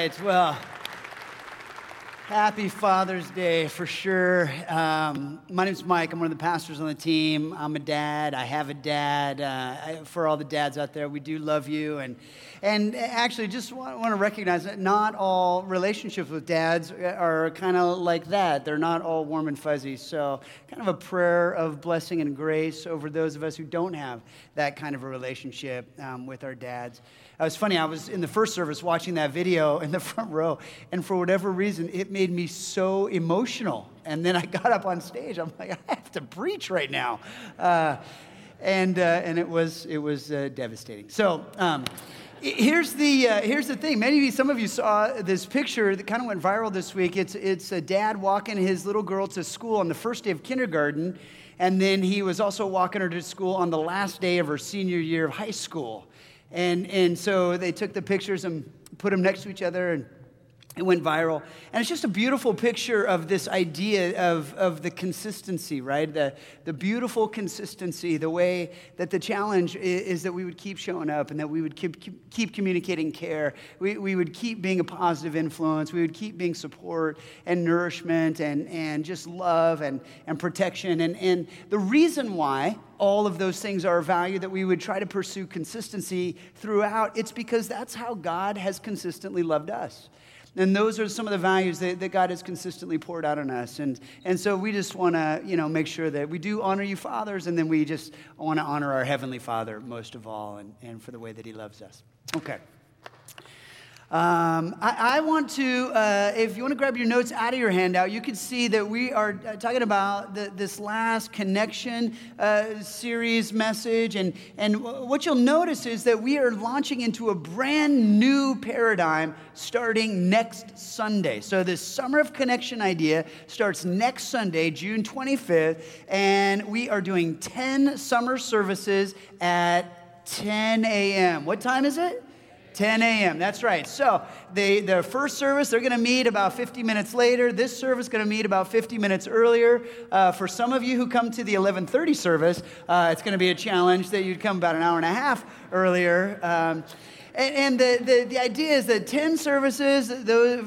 right. Well, happy Father's Day for sure. Um, my name's Mike. I'm one of the pastors on the team. I'm a dad. I have a dad. Uh, I, for all the dads out there, we do love you. And, and actually, just want, want to recognize that not all relationships with dads are kind of like that. They're not all warm and fuzzy. So, kind of a prayer of blessing and grace over those of us who don't have that kind of a relationship um, with our dads. It was funny, I was in the first service watching that video in the front row, and for whatever reason, it made me so emotional. And then I got up on stage, I'm like, I have to preach right now. Uh, and, uh, and it was, it was uh, devastating. So, um, Here's the, uh, here's the thing. Many of you, some of you saw this picture that kind of went viral this week. It's, it's a dad walking his little girl to school on the first day of kindergarten, and then he was also walking her to school on the last day of her senior year of high school. And, and so they took the pictures and put them next to each other and it went viral. And it's just a beautiful picture of this idea of, of the consistency, right? The, the beautiful consistency, the way that the challenge is, is that we would keep showing up and that we would keep, keep, communicating care. We, we would keep being a positive influence. We would keep being support and nourishment and, and just love and, and protection. And, and the reason why all of those things are a value that we would try to pursue consistency throughout, it's because that's how God has consistently loved us. And those are some of the values that, that God has consistently poured out on us. And, and so we just want to, you know, make sure that we do honor you, fathers, and then we just want to honor our Heavenly Father most of all and, and for the way that He loves us. Okay. Um, I, I, want to, uh, if you want to grab your notes out of your handout, you can see that we are uh, talking about the, this last connection uh, series message. And, and what you'll notice is that we are launching into a brand new paradigm starting next Sunday. So, this Summer of Connection idea starts next Sunday, June 25th. And we are doing 10 summer services at 10 a.m. What time is it? 10 a.m. That's right. So the, the first service, they're going to meet about 50 minutes later. This service going to meet about 50 minutes earlier. Uh, for some of you who come to the 11:30 service, uh, it's going to be a challenge that you'd come about an hour and a half earlier. Um, and, the, the, the, idea is that 10 services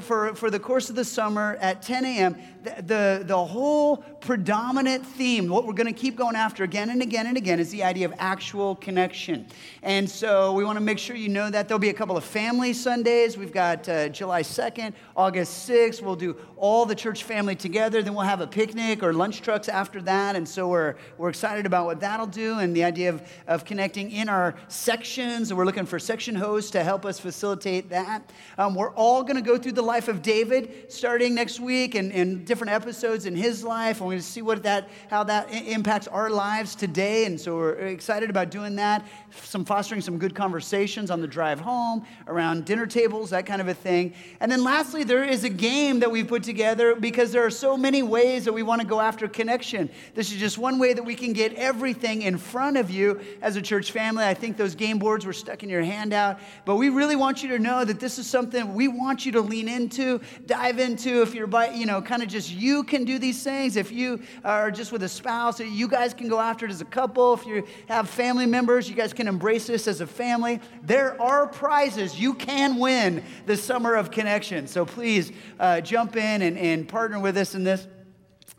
for, for the course of the summer at 10 a.m., the, the, the whole predominant theme, what we're going to keep going after again and again and again, is the idea of actual connection. And so we want to make sure you know that. There'll be a couple of family Sundays. We've got uh, July 2nd, August 6th. We'll do all the church family together. Then we'll have a picnic or lunch trucks after that. And so we're, we're excited about what that'll do and the idea of, of connecting in our sections. We're looking for section hosts to help us facilitate that. Um, we're all going to go through the life of David starting next week and, and different episodes in his life. We're going to see what that, how that impacts our lives today. And so we're excited about doing that. Some fostering some good conversations on the drive home, around dinner tables, that kind of a thing. And then lastly, there is a game that we've put together because there are so many ways that we want to go after connection. This is just one way that we can get everything in front of you as a church family. I think those game boards were stuck in your handout, but we really want you to know that this is something we want you to lean into, dive into. If you're by, you know, kind of just you can do these things. If you are just with a spouse, you guys can go after it as a couple. If you have family members, you guys can embrace this as a family. There are prizes you can win this summer of connection. So please uh, jump in and, and partner with us in this.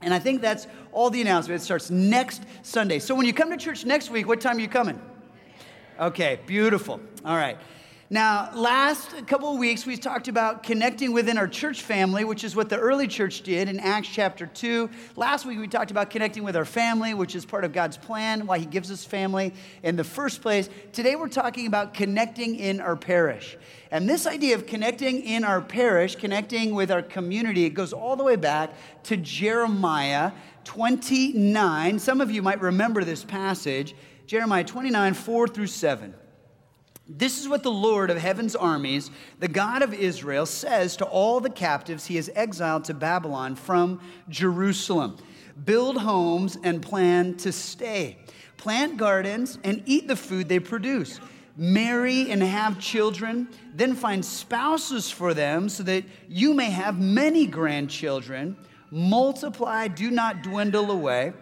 And I think that's all the announcement. It starts next Sunday. So when you come to church next week, what time are you coming? Okay, beautiful. All right. Now, last couple of weeks, we talked about connecting within our church family, which is what the early church did in Acts chapter 2. Last week, we talked about connecting with our family, which is part of God's plan, why He gives us family in the first place. Today, we're talking about connecting in our parish. And this idea of connecting in our parish, connecting with our community, it goes all the way back to Jeremiah 29. Some of you might remember this passage, Jeremiah 29, 4 through 7. This is what the Lord of heaven's armies, the God of Israel, says to all the captives he has exiled to Babylon from Jerusalem Build homes and plan to stay, plant gardens and eat the food they produce. Marry and have children, then find spouses for them so that you may have many grandchildren. Multiply, do not dwindle away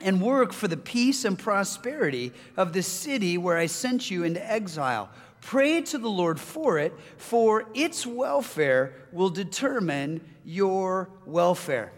and work for the peace and prosperity of the city where I sent you into exile. Pray to the Lord for it, for its welfare will determine your welfare.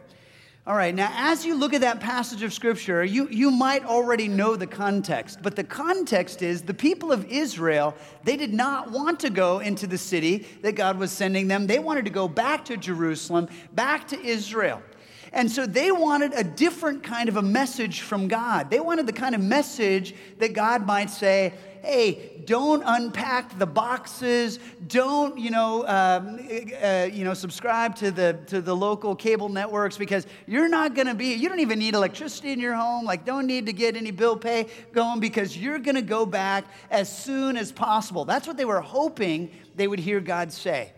All right, now as you look at that passage of scripture, you, you might already know the context, but the context is the people of Israel, they did not want to go into the city that God was sending them. They wanted to go back to Jerusalem, back to Israel. And so they wanted a different kind of a message from God. They wanted the kind of message that God might say, hey, don't unpack the boxes. Don't, you know, um, uh, you know, subscribe to the to the local cable networks because you're not going to be. You don't even need electricity in your home. Like, don't need to get any bill pay going because you're going to go back as soon as possible. That's what they were hoping they would hear God say.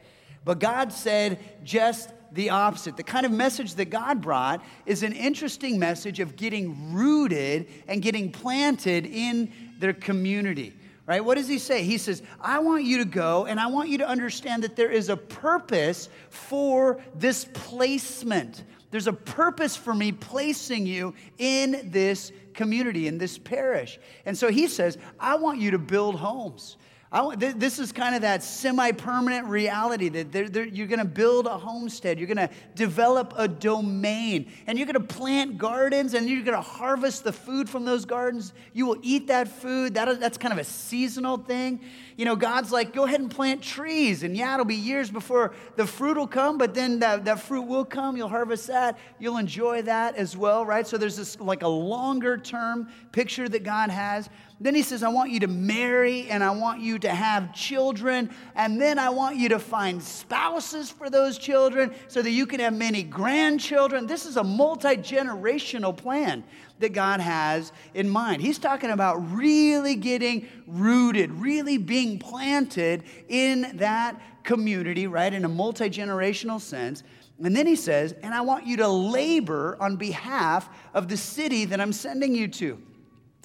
But God said just the opposite. The kind of message that God brought is an interesting message of getting rooted and getting planted in their community. Right? What does he say? He says, I want you to go and I want you to understand that there is a purpose for this placement. There's a purpose for me placing you in this community, in this parish. And so he says, I want you to build homes. Want, this is kind of that semi permanent reality that they're, they're, you're going to build a homestead, you're going to develop a domain, and you're going to plant gardens and you're going to harvest the food from those gardens. You will eat that food. That, that's kind of a seasonal thing. You know, God's like, go ahead and plant trees, and yeah, it'll be years before the fruit will come, but then that, that fruit will come. You'll harvest that, you'll enjoy that as well, right? So there's this like a longer term picture that God has. Then he says, I want you to marry and I want you to have children. And then I want you to find spouses for those children so that you can have many grandchildren. This is a multi generational plan that God has in mind. He's talking about really getting rooted, really being planted in that community, right, in a multi generational sense. And then he says, and I want you to labor on behalf of the city that I'm sending you to.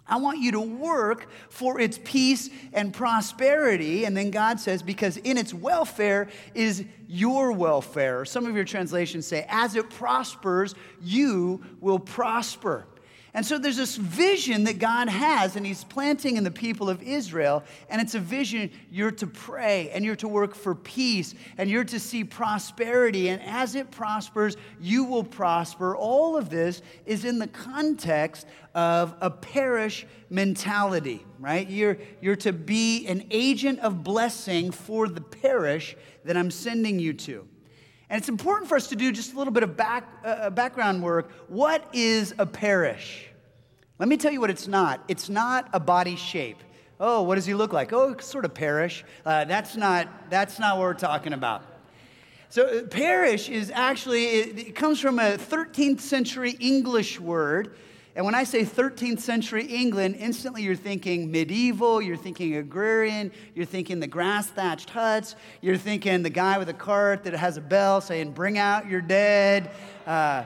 I want you to work for its peace and prosperity. And then God says, because in its welfare is your welfare. Some of your translations say, as it prospers, you will prosper. And so there's this vision that God has, and He's planting in the people of Israel. And it's a vision you're to pray, and you're to work for peace, and you're to see prosperity. And as it prospers, you will prosper. All of this is in the context of a parish mentality, right? You're, you're to be an agent of blessing for the parish that I'm sending you to. And it's important for us to do just a little bit of back, uh, uh, background work. What is a parish? Let me tell you what it's not. It's not a body shape. Oh, what does he look like? Oh, sort of parish. Uh, that's, not, that's not what we're talking about. So, uh, parish is actually, it, it comes from a 13th century English word and when I say 13th century England, instantly you're thinking medieval, you're thinking agrarian, you're thinking the grass thatched huts, you're thinking the guy with a cart that has a bell saying, Bring out your dead. Uh,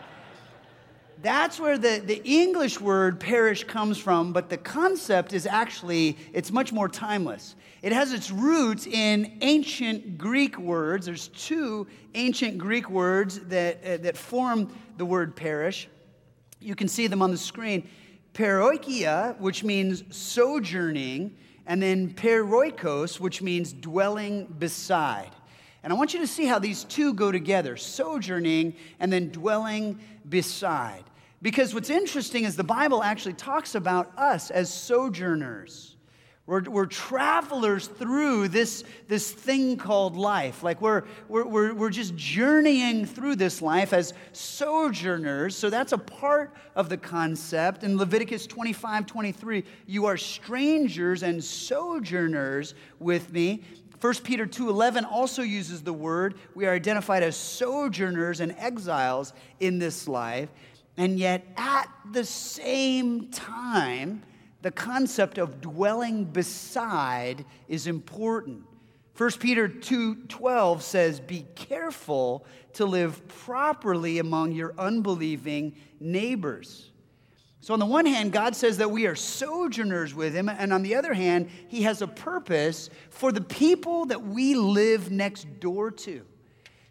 that's where the, the English word parish comes from, but the concept is actually, it's much more timeless. It has its roots in ancient Greek words. There's two ancient Greek words that, uh, that form the word parish. You can see them on the screen. Paroikia, which means sojourning, and then paroikos, which means dwelling beside. And I want you to see how these two go together sojourning and then dwelling beside. Because what's interesting is the Bible actually talks about us as sojourners. We're, we're travelers through this, this thing called life. Like we're, we're, we're, we're just journeying through this life as sojourners. So that's a part of the concept. In Leviticus 25 23, you are strangers and sojourners with me. 1 Peter 2:11 also uses the word we are identified as sojourners and exiles in this life and yet at the same time the concept of dwelling beside is important. 1 Peter 2:12 says, "Be careful to live properly among your unbelieving neighbors." So on the one hand, God says that we are sojourners with him, and on the other hand, he has a purpose for the people that we live next door to.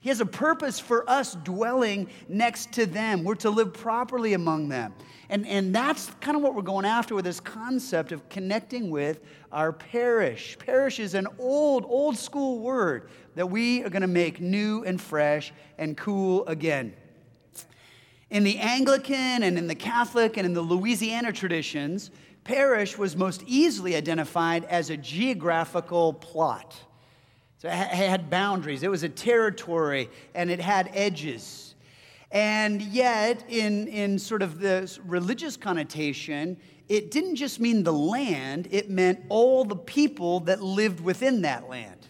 He has a purpose for us dwelling next to them. We're to live properly among them. And, and that's kind of what we're going after with this concept of connecting with our parish. Parish is an old, old school word that we are going to make new and fresh and cool again. In the Anglican and in the Catholic and in the Louisiana traditions, parish was most easily identified as a geographical plot. So it had boundaries, it was a territory, and it had edges. And yet, in, in sort of the religious connotation, it didn't just mean the land, it meant all the people that lived within that land.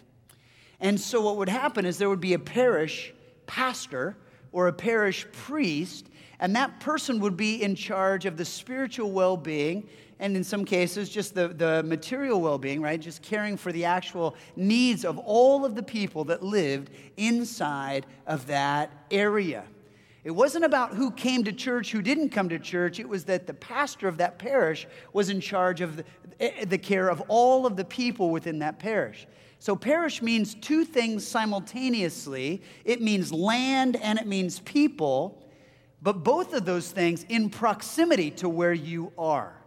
And so, what would happen is there would be a parish pastor or a parish priest, and that person would be in charge of the spiritual well being and in some cases, just the, the material well being, right? Just caring for the actual needs of all of the people that lived inside of that area. It wasn't about who came to church, who didn't come to church. It was that the pastor of that parish was in charge of the, eh, the care of all of the people within that parish. So, parish means two things simultaneously it means land and it means people, but both of those things in proximity to where you are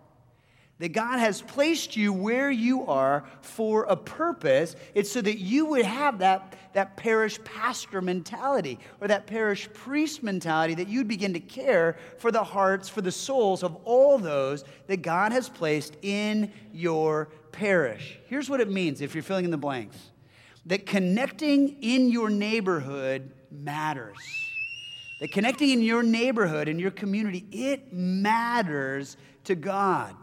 that God has placed you where you are for a purpose. It's so that you would have that, that parish pastor mentality or that parish priest mentality, that you'd begin to care for the hearts, for the souls of all those that God has placed in your parish. Here's what it means if you're filling in the blanks that connecting in your neighborhood matters. That connecting in your neighborhood, in your community, it matters to God.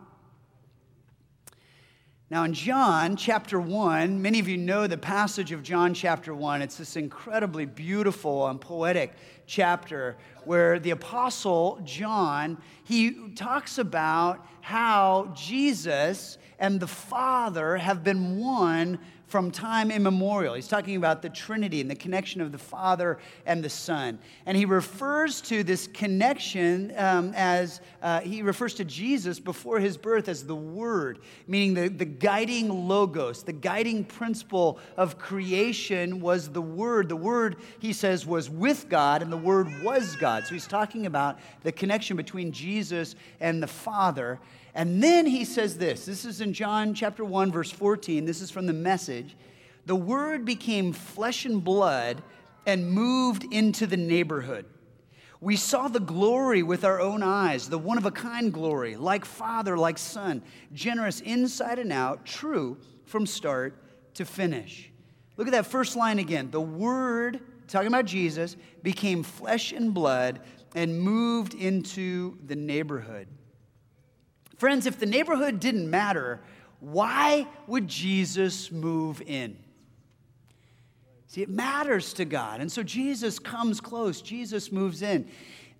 Now, in John chapter 1, many of you know the passage of John chapter 1. It's this incredibly beautiful and poetic chapter where the apostle John, he talks about how Jesus and the Father have been one from time immemorial. He's talking about the Trinity and the connection of the Father and the Son. And he refers to this connection um, as uh, he refers to Jesus before his birth as the Word, meaning the, the guiding logos, the guiding principle of creation was the Word. The Word, he says, was with God, and the Word was God. So he's talking about the connection between Jesus and the Father. And then he says this this is in John chapter 1, verse 14. This is from the message. The word became flesh and blood and moved into the neighborhood. We saw the glory with our own eyes, the one of a kind glory, like Father, like Son, generous inside and out, true from start to finish. Look at that first line again. The Word, talking about Jesus, became flesh and blood and moved into the neighborhood. Friends, if the neighborhood didn't matter, why would Jesus move in? See, it matters to God. And so Jesus comes close, Jesus moves in.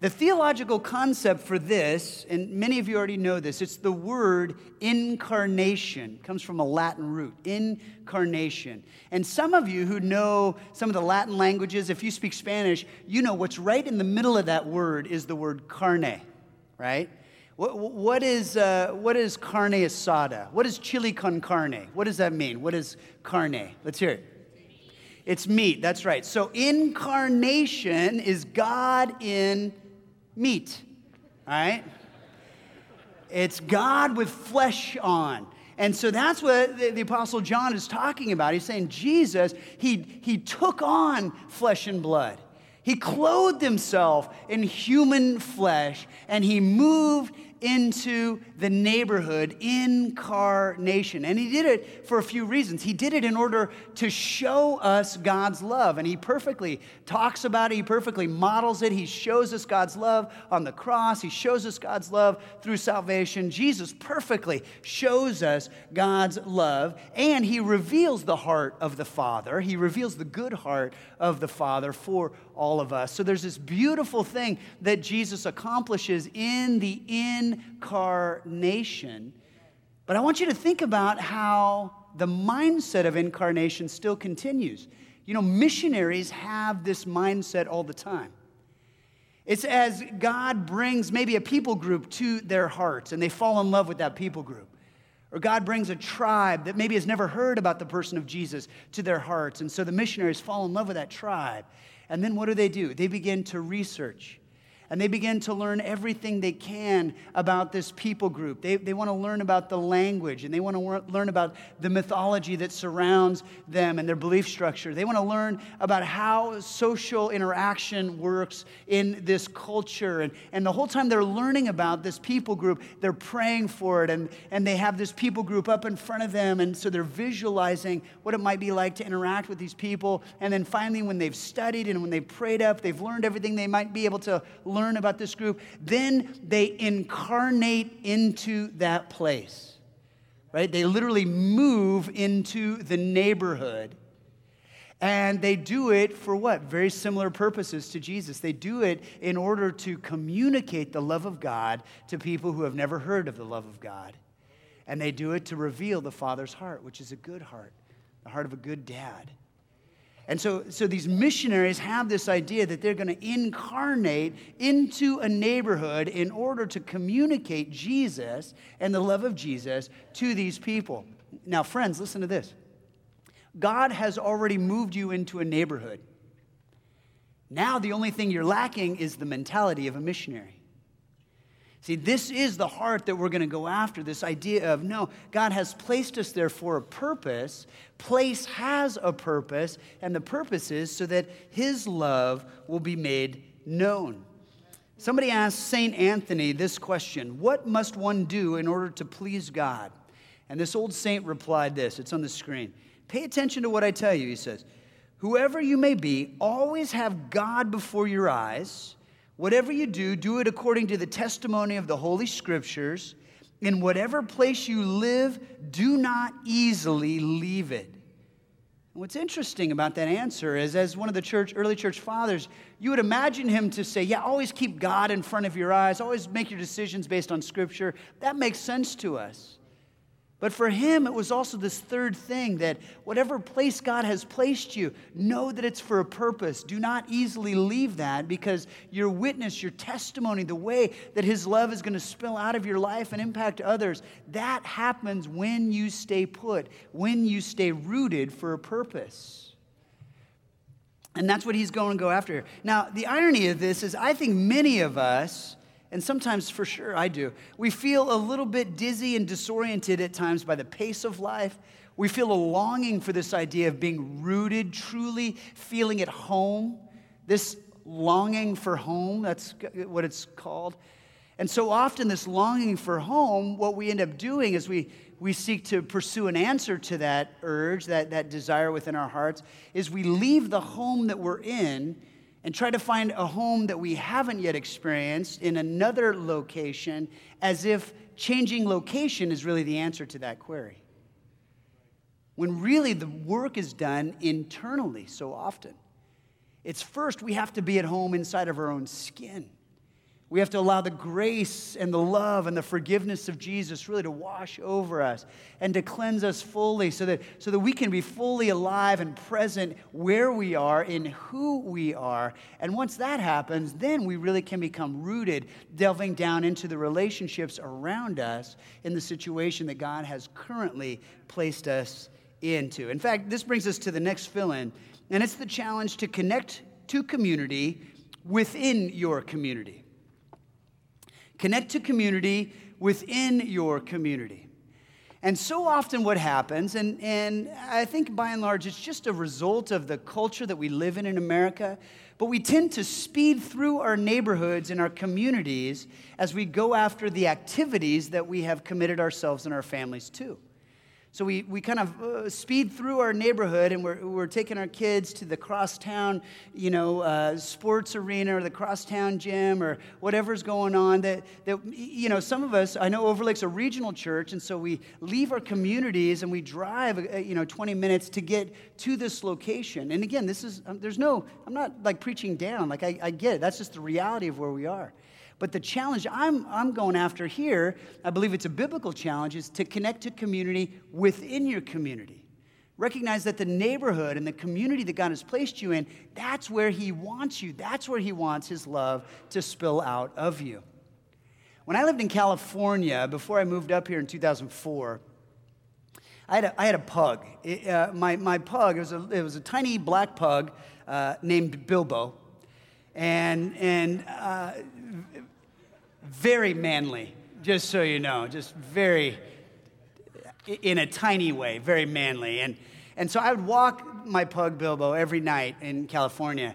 The theological concept for this, and many of you already know this, it's the word incarnation. It comes from a Latin root, incarnation. And some of you who know some of the Latin languages, if you speak Spanish, you know what's right in the middle of that word is the word carne, right? What, what, is, uh, what is carne asada? What is chili con carne? What does that mean? What is carne? Let's hear it. It's meat, that's right. So incarnation is God in meat, all right? It's God with flesh on. And so that's what the, the, Apostle John is talking about. He's saying Jesus, he, he took on flesh and blood. He clothed himself in human flesh and he moved into the neighborhood incarnation. And he did it for a few reasons. He did it in order to show us God's love. And he perfectly talks about it, he perfectly models it. He shows us God's love on the cross, he shows us God's love through salvation. Jesus perfectly shows us God's love, and he reveals the heart of the Father. He reveals the good heart of the Father for all of us. So there's this beautiful thing that Jesus accomplishes in the incarnation. Nation, but I want you to think about how the mindset of incarnation still continues. You know, missionaries have this mindset all the time. It's as God brings maybe a people group to their hearts and they fall in love with that people group. Or God brings a tribe that maybe has never heard about the person of Jesus to their hearts. And so the missionaries fall in love with that tribe. And then what do they do? They begin to research and they begin to learn everything they can about this people group. They, they want to learn about the language and they want to learn about the mythology that surrounds them and their belief structure. They want to learn about how social interaction works in this culture. And, and the whole time they're learning about this people group, they're praying for it and, and they have this people group up in front of them. And so they're visualizing what it might be like to interact with these people. And then finally, when they've studied and when they've prayed up, they've learned everything they might be able to learn learn about this group, then they incarnate into that place. Right? They literally move into the neighborhood. And they do it for what? Very similar purposes to Jesus. They do it in order to communicate the love of God to people who have never heard of the love of God. And they do it to reveal the Father's heart, which is a good heart, the heart of a good dad. And so, so these missionaries have this idea that they're going to incarnate into a neighborhood in order to communicate Jesus and the love of Jesus to these people. Now, friends, listen to this God has already moved you into a neighborhood. Now, the only thing you're lacking is the mentality of a missionary. See, this is the heart that we're going to go after this idea of no, God has placed us there for a purpose. Place has a purpose, and the purpose is so that His love will be made known. Somebody asked St. Anthony this question What must one do in order to please God? And this old saint replied this it's on the screen. Pay attention to what I tell you, he says. Whoever you may be, always have God before your eyes Whatever you do, do it according to the testimony of the Holy Scriptures. In whatever place you live, do not easily leave it. And what's interesting about that answer is, as one of the church, early church fathers, you would imagine him to say, Yeah, always keep God in front of your eyes, always make your decisions based on Scripture. That makes sense to us. But for him, it was also this third thing that whatever place God has placed you, know that it's for a purpose. Do not easily leave that because your witness, your testimony, the way that his love is going to spill out of your life and impact others, that happens when you stay put, when you stay rooted for a purpose. And that's what he's going to go after. Now, the irony of this is, I think many of us and sometimes for sure I do. We feel a little bit dizzy and disoriented at times by the pace of life. We feel a longing for this idea of being rooted, truly feeling at home. This longing for home, that's what it's called. And so often, this longing for home, what we end up doing is we, we seek to pursue an answer to that urge, that, that desire within our hearts, is we leave the home that we're in and try to find a home that we haven't yet experienced in another location as if changing location is really the answer to that query. When really the work is done internally so often. It's first we have to be at home inside of our own skin. We have to allow the grace and the love and the forgiveness of Jesus really to wash over us and to cleanse us fully so that, so that we can be fully alive and present where we are, in who we are. And once that happens, then we really can become rooted, delving down into the relationships around us in the situation that God has currently placed us into. In fact, this brings us to the next fill in, and it's the challenge to connect to community within your community. Connect to community within your community. And so often, what happens, and, and I think by and large it's just a result of the culture that we live in in America, but we tend to speed through our neighborhoods and our communities as we go after the activities that we have committed ourselves and our families to. So we, we kind of uh, speed through our neighborhood and we're, we're taking our kids to the crosstown, you know, uh, sports arena or the crosstown gym or whatever's going on. That, that, you know, some of us, I know Overlake's a regional church, and so we leave our communities and we drive, uh, you know, 20 minutes to get to this location. And again, this is, um, there's no, I'm not like preaching down. Like, I, I get it. That's just the reality of where we are. But the challenge I'm, I'm going after here, I believe it's a biblical challenge, is to connect to community within your community. Recognize that the neighborhood and the community that God has placed you in, that's where He wants you. That's where He wants His love to spill out of you. When I lived in California, before I moved up here in 2004, I had a, I had a pug. It, uh, my, my pug, it was, a, it was a tiny black pug uh, named Bilbo. And, and uh, very manly, just so you know, just very, in a tiny way, very manly. And, and so I would walk my pug Bilbo every night in California.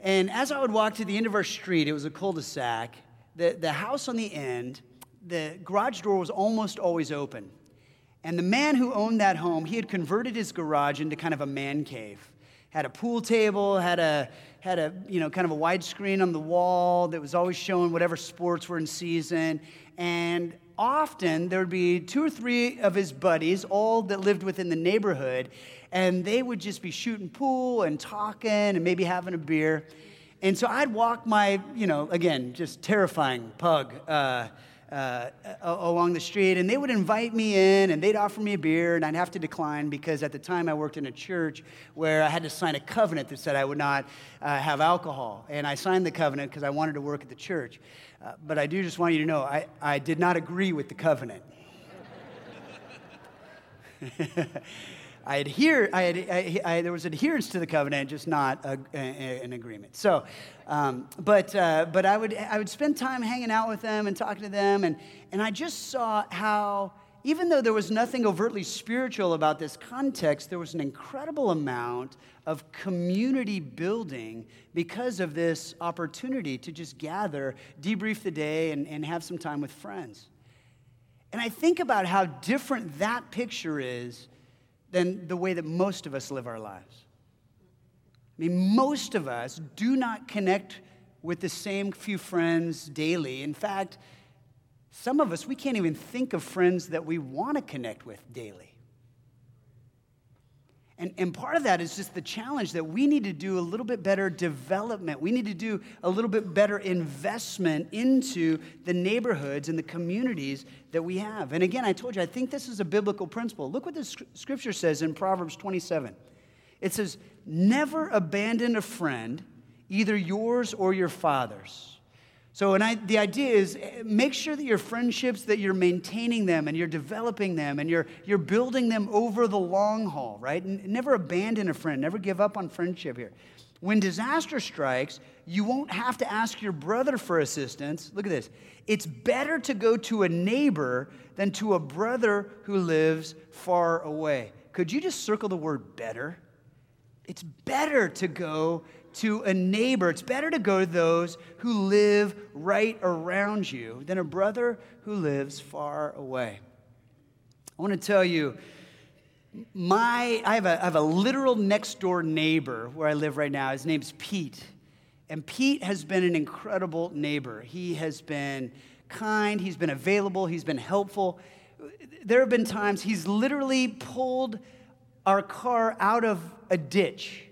And as I would walk to the end of our street, it was a cul de sac, the, the house on the end, the garage door was almost always open. And the man who owned that home, he had converted his garage into kind of a man cave. Had a pool table, had a, had a, you know, kind of a wide screen on the wall that was always showing whatever sports were in season. And often there would be two or three of his buddies, all that lived within the neighborhood, and they would just be shooting pool and talking and maybe having a beer. And so I'd walk my, you know, again, just terrifying pug. Uh, uh, along the street, and they would invite me in and they'd offer me a beer, and I'd have to decline because at the time I worked in a church where I had to sign a covenant that said I would not uh, have alcohol. And I signed the covenant because I wanted to work at the church. Uh, but I do just want you to know I, I did not agree with the covenant. I adhere, I had, I, I, there was adherence to the covenant, just not a, a, an agreement. So, um, but, uh, but I, would, I would spend time hanging out with them and talking to them, and, and I just saw how, even though there was nothing overtly spiritual about this context, there was an incredible amount of community building because of this opportunity to just gather, debrief the day, and, and have some time with friends. And I think about how different that picture is than the way that most of us live our lives. I mean, most of us do not connect with the same few friends daily. In fact, some of us, we can't even think of friends that we want to connect with daily. And, and part of that is just the challenge that we need to do a little bit better development. We need to do a little bit better investment into the neighborhoods and the communities that we have. And again, I told you, I think this is a biblical principle. Look what the scripture says in Proverbs 27. It says, Never abandon a friend, either yours or your father's. So, and I, the idea is eh, make sure that your friendships, that you're maintaining them and you're developing them and you're, you're building them over the long haul, right? Never abandon a friend, never give up on friendship here. When disaster strikes, you won't have to ask your brother for assistance. Look at this. It's better to go to a neighbor than to a brother who lives far away. Could you just circle the word better? It's better to go to a neighbor. It's better to go to those who live right around you than a brother who lives far away. I want to tell you, my, I, have a, I have a literal next door neighbor where I live right now. His name's Pete. And Pete has been an incredible neighbor. He has been kind, he's been available, he's been helpful. There have been times he's literally pulled our car out of a ditch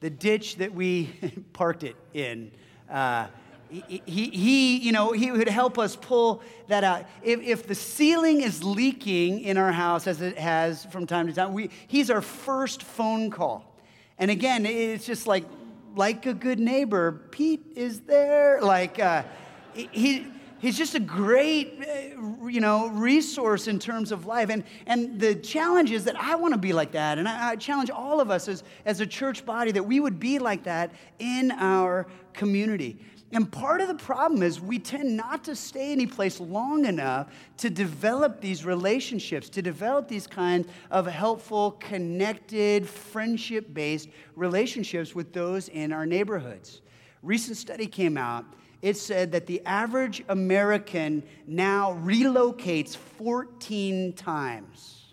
the ditch that we parked it in. Uh, he, he, he, you know, he would help us pull that out. If, if the ceiling is leaking in our house, as it has from time to time, we, he's our first phone call. And again, it's just like, like a good neighbor, Pete is there. Like, uh, he, he's just a great, uh, you know, resource in terms of life. And, and the challenge is that I want to be like that. And I, I challenge all of us as, as a church body that we would be like that in our community. And part of the problem is we tend not to stay any place long enough to develop these relationships, to develop these kinds of helpful, connected, friendship based relationships with those in our neighborhoods. Recent study came out it said that the average American now relocates 14 times.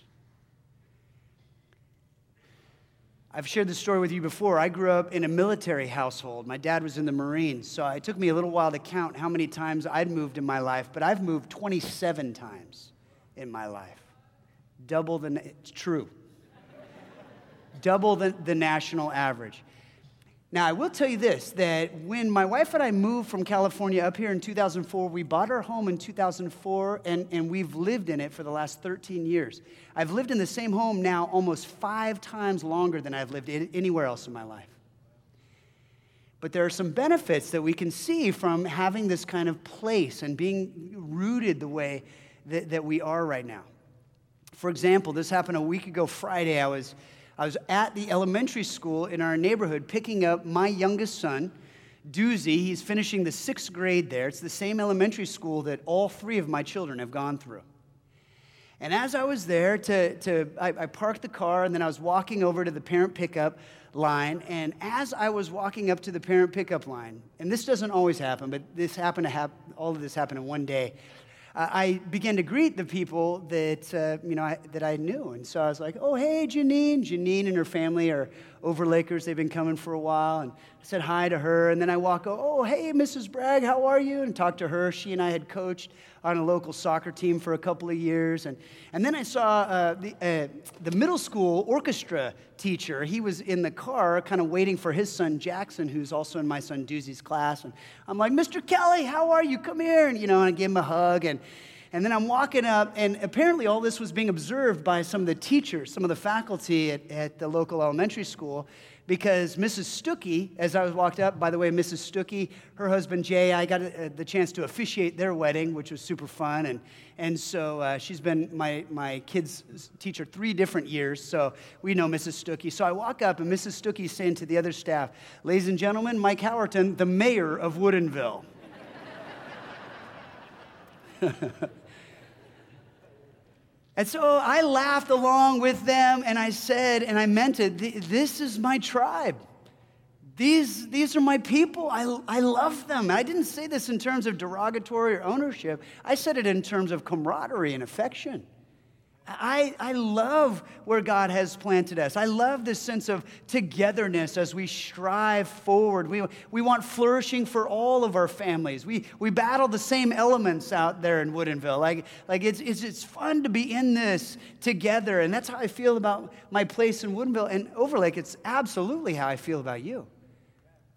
I've shared this story with you before. I grew up in a military household. My dad was in the Marines, so it took me a little while to count how many times I'd moved in my life, but I've moved 27 times in my life. Double the, it's true. Double the, the national average. Now, I will tell you this that when my wife and I moved from California up here in 2004, we bought our home in 2004 and, and we've lived in it for the last 13 years. I've lived in the same home now almost five times longer than I've lived anywhere else in my life. But there are some benefits that we can see from having this kind of place and being rooted the way that, that we are right now. For example, this happened a week ago Friday. I was, I was at the elementary school in our neighborhood picking up my youngest son, Doozy. He's finishing the sixth grade there. It's the same elementary school that all three of my children have gone through. And as I was there to, to I, I, parked the car and then I was walking over to the parent pickup line. And as I was walking up to the parent pickup line, and this doesn't always happen, but this happened to happen, all of this happened in one day uh, I began to greet the people that, uh, you know, I, that I knew. And so I was like, oh, hey, Janine. Janine and her family are Overlakers. They've been coming for a while. And I said hi to her. And then I walk, oh, hey, Mrs. Bragg, how are you? And talk to her. She and I had coached on a local soccer team for a couple of years. And, and then I saw uh, the, uh, the middle school orchestra teacher. He was in the car kind of waiting for his son, Jackson, who's also in my son Doozy's class. And I'm like, Mr. Kelly, how are you? Come here. And, you know, and I gave him a hug. And, and then I'm walking up, and apparently all this was being observed by some of the teachers, some of the faculty at, at the local elementary school because Mrs. Stuckey, as I was walked up, by the way, Mrs. Stuckey, her husband Jay, I got uh, the chance to officiate their wedding, which was super fun. And, and so uh, she's been my, my kids' teacher three different years, so we know Mrs. Stuckey. So I walk up, and Mrs. Stuckey's saying to the other staff, Ladies and gentlemen, Mike Howerton, the mayor of Woodinville. And so I laughed along with them and I said, and I meant it, this is my tribe. These, these are my people. I, I love them. I didn't say this in terms of derogatory or ownership, I said it in terms of camaraderie and affection. I, I love where God has planted us. I love this sense of togetherness as we strive forward. We, we want flourishing for all of our families. We, we battle the same elements out there in Woodinville. Like, like it's, it's, it's fun to be in this together. And that's how I feel about my place in Woodinville. And Overlake, it's absolutely how I feel about you.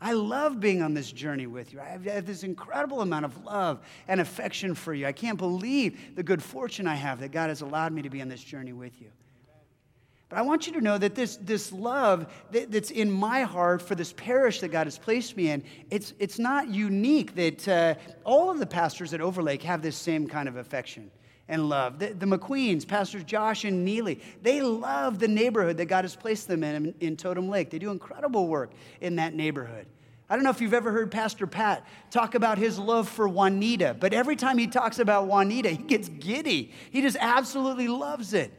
I love being on this journey with you. I have this incredible amount of love and affection for you. I can't believe the good fortune I have that God has allowed me to be on this journey with you. But I want you to know that this, this love that, that's in my heart for this parish that God has placed me in, it's, it's not unique that uh, all of the pastors at Overlake have this same kind of affection and love. The, the, McQueens, Pastors Josh and Neely, they love the neighborhood that God has placed them in, in, Totem Lake. They do incredible work in that neighborhood. I don't know if you've ever heard Pastor Pat talk about his love for Juanita, but every time he talks about Juanita, he gets giddy. He just absolutely loves it.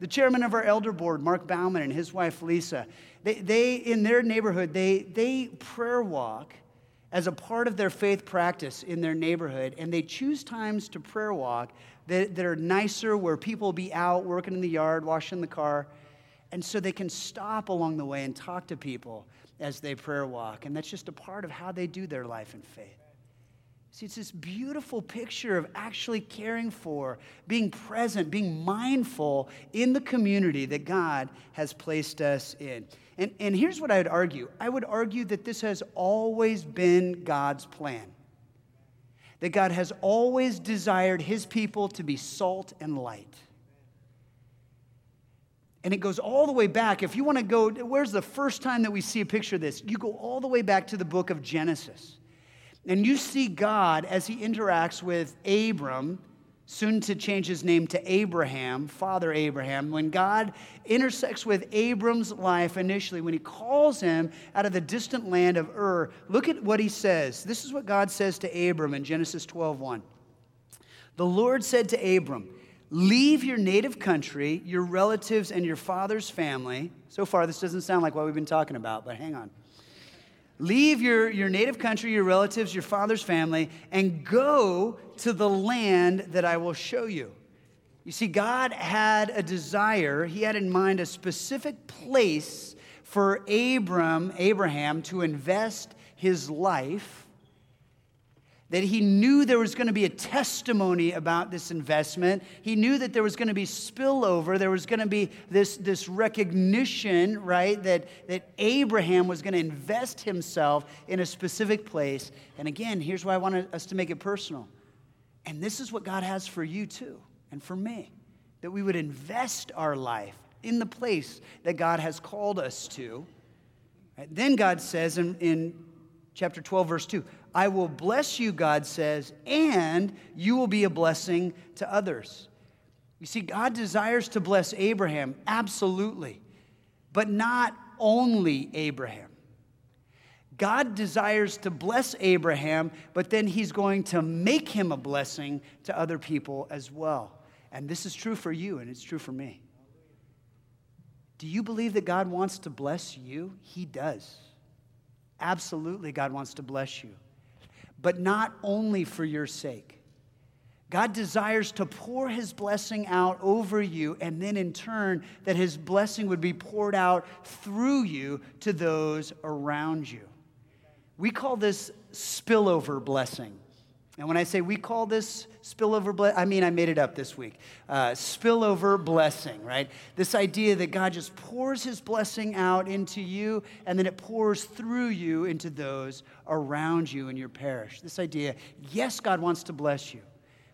The chairman of our elder board, Mark Bauman, and his wife Lisa, they, they in their neighborhood, they, they prayer walk as a part of their faith practice in their neighborhood, and they choose times to prayer walk that, that are nicer, where people will be out working in the yard, washing the car, and so they can stop along the way and talk to people as they prayer walk. And that's just a part of how they do their life in faith. See, it's this beautiful picture of actually caring for, being present, being mindful in the community that God has placed us in. And, and here's what I would argue I would argue that this has always been God's plan. That God has always desired his people to be salt and light. And it goes all the way back. If you want to go, where's the first time that we see a picture of this? You go all the way back to the book of Genesis. And you see God as he interacts with Abram, soon to change his name to Abraham, Father Abraham. When God intersects with Abram's life initially, when he calls him out of the distant land of Ur, look at what he says. This is what God says to Abram in Genesis 12 1. The Lord said to Abram, Leave your native country, your relatives, and your father's family. So far, this doesn't sound like what we've been talking about, but hang on. Leave your, your native country, your relatives, your father's family, and go to the land that I will show you. You see, God had a desire, He had in mind a specific place for Abram, Abraham to invest his life that he knew there was going to be a testimony about this investment. He knew that there was going to be spillover. There was going to be this, this recognition, right, that, that Abraham was going to invest himself in a specific place. And again, here's why I want us to make it personal. And this is what God has for you too, and for me, that we would invest our life in the place that God has called us to. Right? Then God says in, in chapter 12, verse 2 I will bless you, God says, and you will be a blessing to others. You see, God desires to bless Abraham, absolutely, but not only Abraham. God desires to bless Abraham, but then he's going to make him a blessing to other people as well. And this is true for you, and it's true for me. Do you believe that God wants to bless you? He does. Absolutely, God wants to bless you, but not only for your sake. God desires to pour his blessing out over you, and then in turn, that his blessing would be poured out through you to those around you. We call this spillover blessing. And when I say we call this spillover blessing, I mean I made it up this week. Uh, spillover blessing, right? This idea that God just pours his blessing out into you and then it pours through you into those around you in your parish. This idea, yes, God wants to bless you,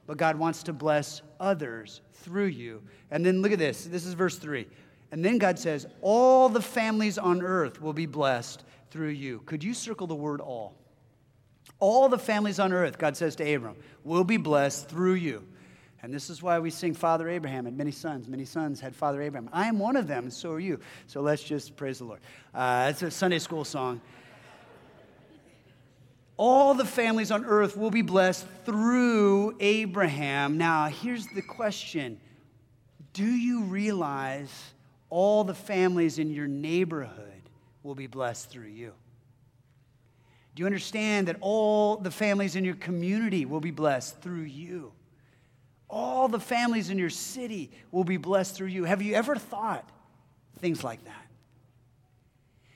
but God wants to bless others through you. And then look at this. This is verse three. And then God says, All the families on earth will be blessed through you. Could you circle the word all? All the families on earth, God says to Abram, will be blessed through you. And this is why we sing Father Abraham had many sons. Many sons had Father Abraham. I am one of them, and so are you. So let's just praise the Lord. Uh, a Sunday school song. All the families on earth will be blessed through Abraham. Now, here's the question Do you realize all the families in your neighborhood will be blessed through you? Do you understand that all the families in your community will be blessed through you? All the families in your city will be blessed through you. Have you ever thought things like that?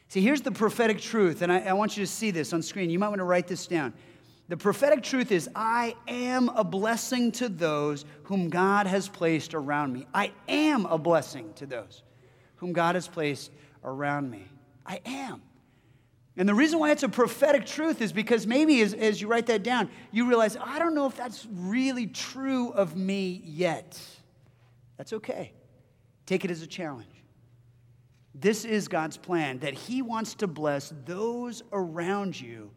See, here's the prophetic truth, and I, I, want you to see this on screen. You might want to write this down. The prophetic truth is I am a blessing to those whom God has placed around me. I am a blessing to those whom God has placed around me. I am. And the reason why it's a prophetic truth is because maybe as, as you write that down, you realize, I don't know if that's really true of me yet. That's okay. Take it as a challenge. This is God's plan that He wants to bless those around you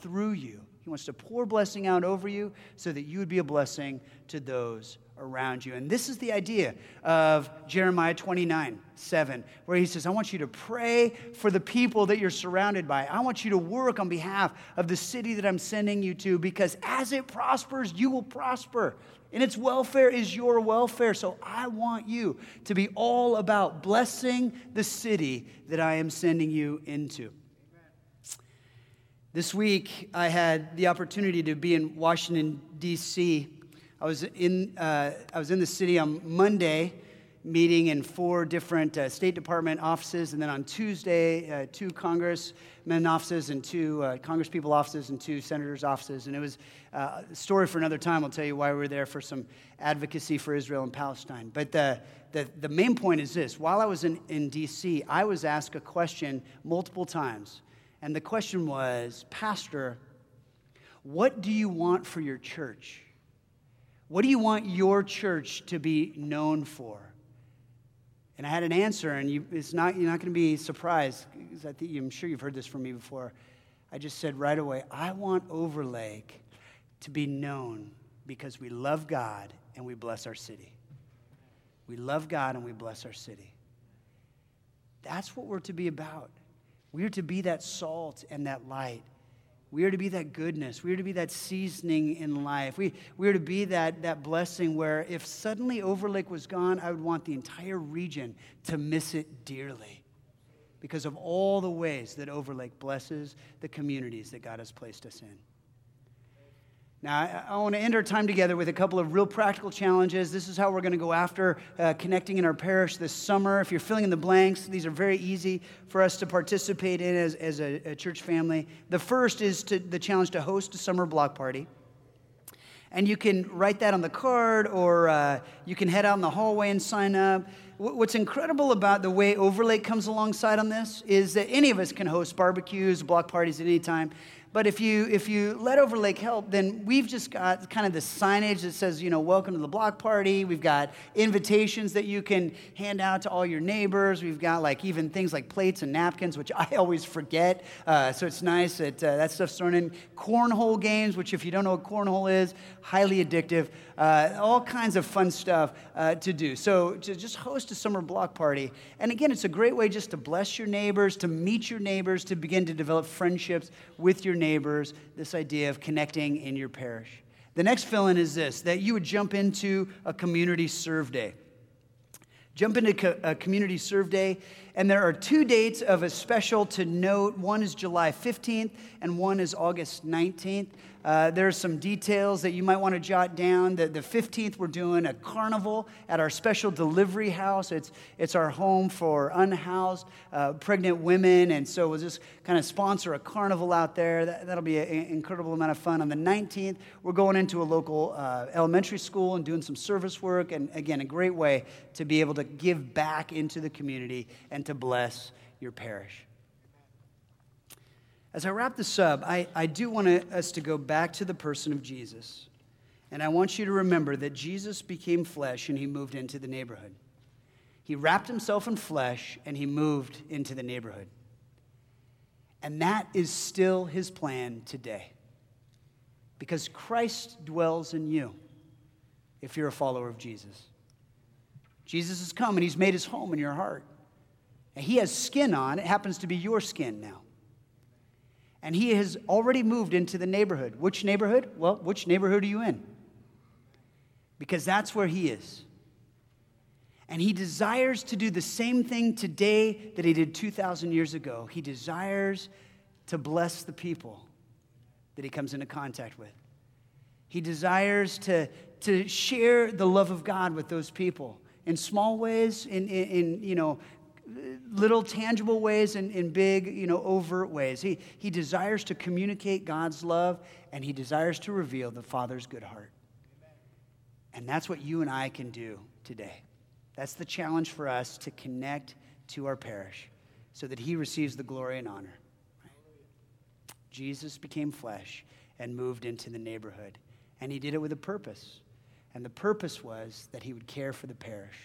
through you. He wants to pour blessing out over you so that you would be a blessing to those around you. And this is the idea of Jeremiah 29 7, where he says, I want you to pray for the people that you're surrounded by. I want you to work on behalf of the city that I'm sending you to, because as it prospers, you will prosper. And its welfare is your welfare. So I want you to be all about blessing the city that I am sending you into. This week, I had the opportunity to be in Washington, D.C I was in, uh, I was in the city on Monday meeting in four different uh, State Department offices, and then on Tuesday, uh, two congressmen offices and two uh, congresspeople offices and two senators' offices. And it was uh, a story for another time. I'll tell you why we were there for some advocacy for Israel and Palestine. But the, the, the main point is this while I was in, in D.C., I was asked a question multiple times. And the question was, Pastor, what do you want for your church? What do you want your church to be known for? And I had an answer, and you, it's not, you're not going to be surprised, because I think, I'm sure you've heard this from me before. I just said right away, I want Overlake to be known because we love God and we bless our city. We love God and we bless our city. That's what we're to be about. We're to be that salt and that light we are to be that goodness. We are to be that seasoning in life. We, we are to be that, that blessing where if suddenly Overlake was gone, I would want the entire region to miss it dearly because of all the ways that Overlake blesses the communities that God has placed us in. Now, I, want to end our time together with a couple of real practical challenges. This is how we're going to go after uh, connecting in our parish this summer. If you're filling in the blanks, these are very easy for us to participate in as, as a, a church family. The first is to, the challenge to host a summer block party. And you can write that on the card, or uh, you can head out in the hallway and sign up. What's incredible about the way Overlake comes alongside on this is that any of us can host barbecues, block parties at any time. But if you if you let Overlake help, then we've just got kind of the signage that says, you know, welcome to the block party. We've got invitations that you can hand out to all your neighbors. We've got like even things like plates and napkins, which I always forget. Uh, so it's nice that uh, that stuff's thrown in. Cornhole games, which if you don't know what cornhole is, highly addictive. Uh, all kinds of fun stuff uh, to do. So to just host a summer block party, and again, it's a great way just to bless your neighbors, to meet your neighbors, to begin to develop friendships with your neighbors, this idea of connecting in your parish. The next fill in is this that you would jump into a community serve day. Jump into a community serve day, and there are two dates of a special to note. One is July 15th, and one is August 19th. Uh, there are some details that you might want to jot down. The, the 15th, we're doing a carnival at our special delivery house. It's, it's our home for unhoused uh, pregnant women. And so we'll just kind of sponsor a carnival out there. That, will be an incredible amount of fun. On the 19th, we're going into a local uh, elementary school and doing some service work. And again, a great way to be able to give back into the community and to bless your parish. As I wrap this up, I, I do want us to go back to the person of Jesus. And I want you to remember that Jesus became flesh and he moved into the neighborhood. He wrapped himself in flesh and he moved into the neighborhood. And that is still his plan today. Because Christ dwells in you if you're a follower of Jesus. Jesus has come and he's made his home in your heart. And he has skin on, it happens to be your skin now. And he has already moved into the neighborhood. Which neighborhood? Well, which neighborhood are you in? Because that's where he is. And he desires to do the same thing today that he did 2,000 years ago. He desires to bless the people that he comes into contact with. He desires to, to share the love of God with those people in small ways, in, in, in you know, little tangible ways and in big, you know, overt ways. He, he desires to communicate God's love and he desires to reveal the Father's good heart. And that's what you and I can do today. That's the challenge for us to connect to our parish so that he receives the glory and honor. Jesus became flesh and moved into the neighborhood. And he did it with a purpose. And the purpose was that he would care for the parish.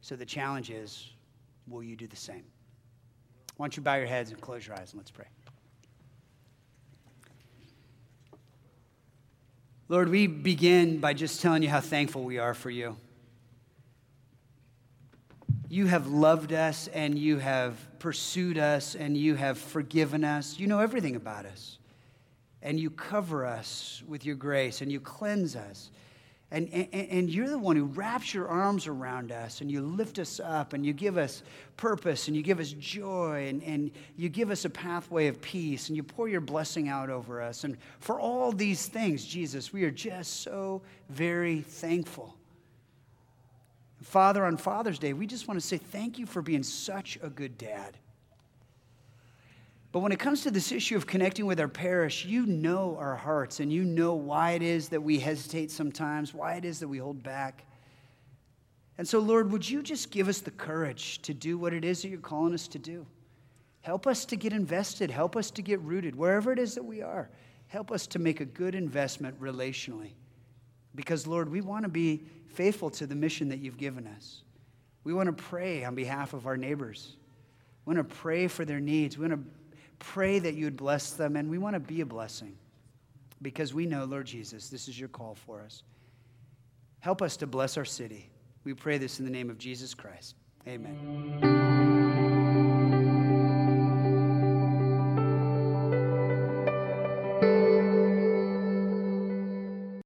So the challenge is will you do the same? Why don't you bow your heads and close your eyes and let's pray. Lord, we begin by just telling you how thankful we are for you. You have loved us and you have pursued us and you have forgiven us. You know everything about us. And you cover us with your grace and you cleanse us. And, and, and, you're the one who wraps your arms around us and you lift us up and you give us purpose and you give us joy and, and you give us a pathway of peace and you pour your blessing out over us. And for all these things, Jesus, we are just so very thankful. Father, on Father's Day, we just want to say thank you for being such a good dad. But when it comes to this issue of connecting with our parish, you know our hearts and you know why it is that we hesitate sometimes, why it is that we hold back. And so, Lord, would you just give us the courage to do what it is that you're calling us to do? Help us to get invested, help us to get rooted, wherever it is that we are. Help us to make a good investment relationally. Because, Lord, we want to be faithful to the mission that you've given us. We want to pray on behalf of our neighbors. We want to pray for their needs. We want to pray that you would bless them, and we want to be a blessing because we know, Lord Jesus, this is your call for us. Help us to bless our city. We pray this in the name of Jesus Christ. Amen.